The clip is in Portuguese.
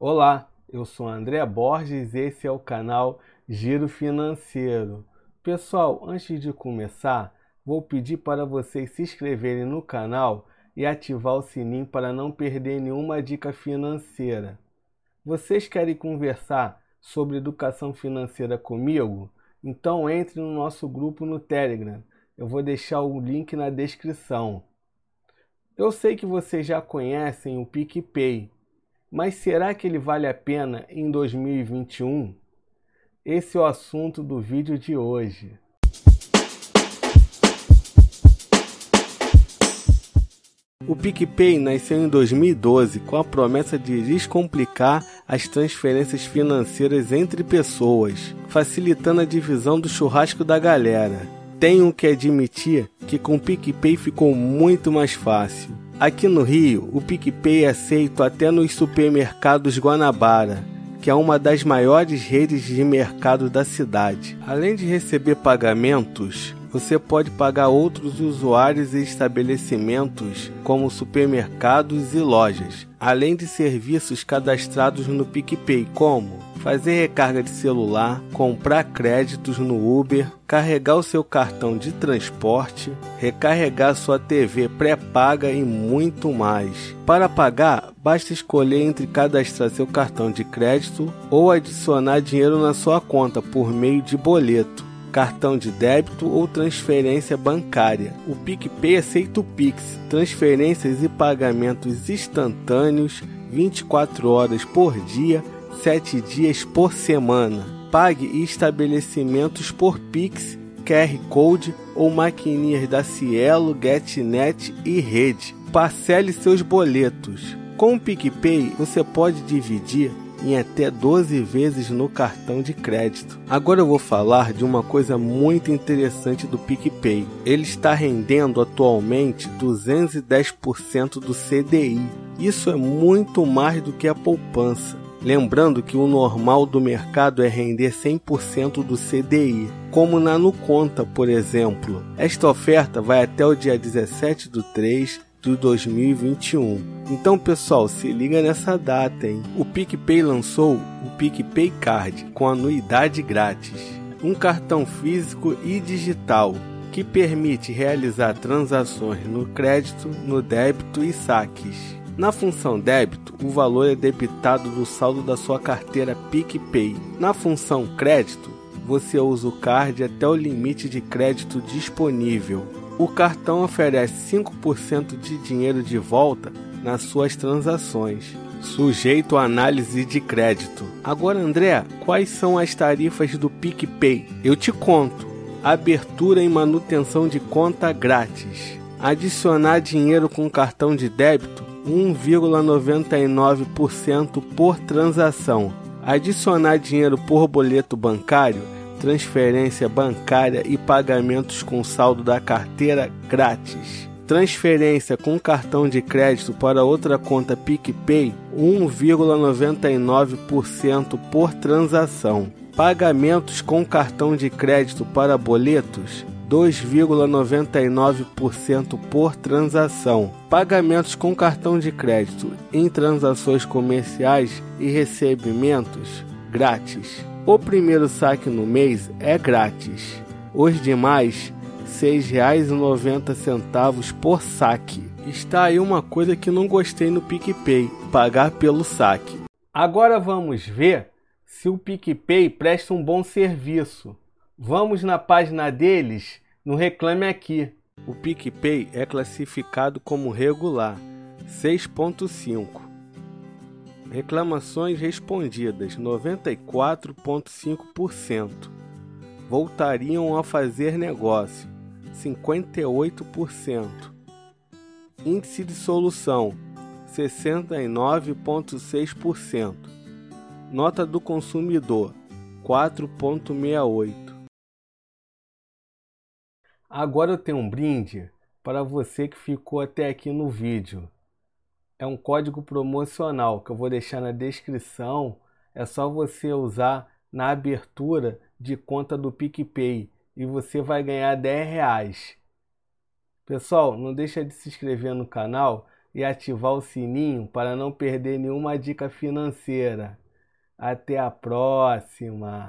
Olá, eu sou André Borges e esse é o canal Giro Financeiro. Pessoal, antes de começar, vou pedir para vocês se inscreverem no canal e ativar o sininho para não perder nenhuma dica financeira. Vocês querem conversar sobre educação financeira comigo? Então entre no nosso grupo no Telegram. Eu vou deixar o link na descrição. Eu sei que vocês já conhecem o PicPay, mas será que ele vale a pena em 2021? Esse é o assunto do vídeo de hoje. O PicPay nasceu em 2012 com a promessa de descomplicar as transferências financeiras entre pessoas, facilitando a divisão do churrasco da galera. Tenho que admitir que com o PicPay ficou muito mais fácil. Aqui no Rio, o PicPay é aceito até nos supermercados Guanabara, que é uma das maiores redes de mercado da cidade. Além de receber pagamentos, você pode pagar outros usuários e estabelecimentos, como supermercados e lojas, além de serviços cadastrados no PicPay, como fazer recarga de celular, comprar créditos no Uber, carregar o seu cartão de transporte, recarregar sua TV pré-paga e muito mais. Para pagar, basta escolher entre cadastrar seu cartão de crédito ou adicionar dinheiro na sua conta por meio de boleto cartão de débito ou transferência bancária. O PicPay aceita o Pix, transferências e pagamentos instantâneos 24 horas por dia sete dias por semana. Pague estabelecimentos por Pix, QR Code ou maquininhas da Cielo, GetNet e Rede. Parcele seus boletos. Com o PicPay, você pode dividir em até 12 vezes no cartão de crédito. Agora eu vou falar de uma coisa muito interessante do PicPay. Ele está rendendo atualmente 210% do CDI. Isso é muito mais do que a poupança. Lembrando que o normal do mercado é render 100% do CDI, como na Nuconta, por exemplo. Esta oferta vai até o dia 17 de 3 de 2021. Então, pessoal, se liga nessa data, hein? O PicPay lançou o PicPay Card com anuidade grátis, um cartão físico e digital que permite realizar transações no crédito, no débito e saques. Na função débito, o valor é debitado do saldo da sua carteira PicPay. Na função crédito, você usa o card até o limite de crédito disponível. O cartão oferece 5% de dinheiro de volta nas suas transações, sujeito à análise de crédito. Agora, André, quais são as tarifas do PicPay? Eu te conto. Abertura e manutenção de conta grátis. Adicionar dinheiro com cartão de débito 1,99% por transação. Adicionar dinheiro por boleto bancário, transferência bancária e pagamentos com saldo da carteira grátis. Transferência com cartão de crédito para outra conta PicPay, 1,99% por transação. Pagamentos com cartão de crédito para boletos, 2,99% por transação. Pagamentos com cartão de crédito em transações comerciais e recebimentos grátis. O primeiro saque no mês é grátis. Os demais, R$ 6,90 por saque. Está aí uma coisa que não gostei no PicPay: pagar pelo saque. Agora vamos ver se o PicPay presta um bom serviço. Vamos na página deles no Reclame Aqui. O PicPay é classificado como regular 6.5. Reclamações respondidas 94.5%. Voltariam a fazer negócio 58%. Índice de solução 69.6%. Nota do consumidor 4.68. Agora eu tenho um brinde para você que ficou até aqui no vídeo. É um código promocional que eu vou deixar na descrição. É só você usar na abertura de conta do PicPay e você vai ganhar 10 reais. Pessoal, não deixa de se inscrever no canal e ativar o sininho para não perder nenhuma dica financeira. Até a próxima!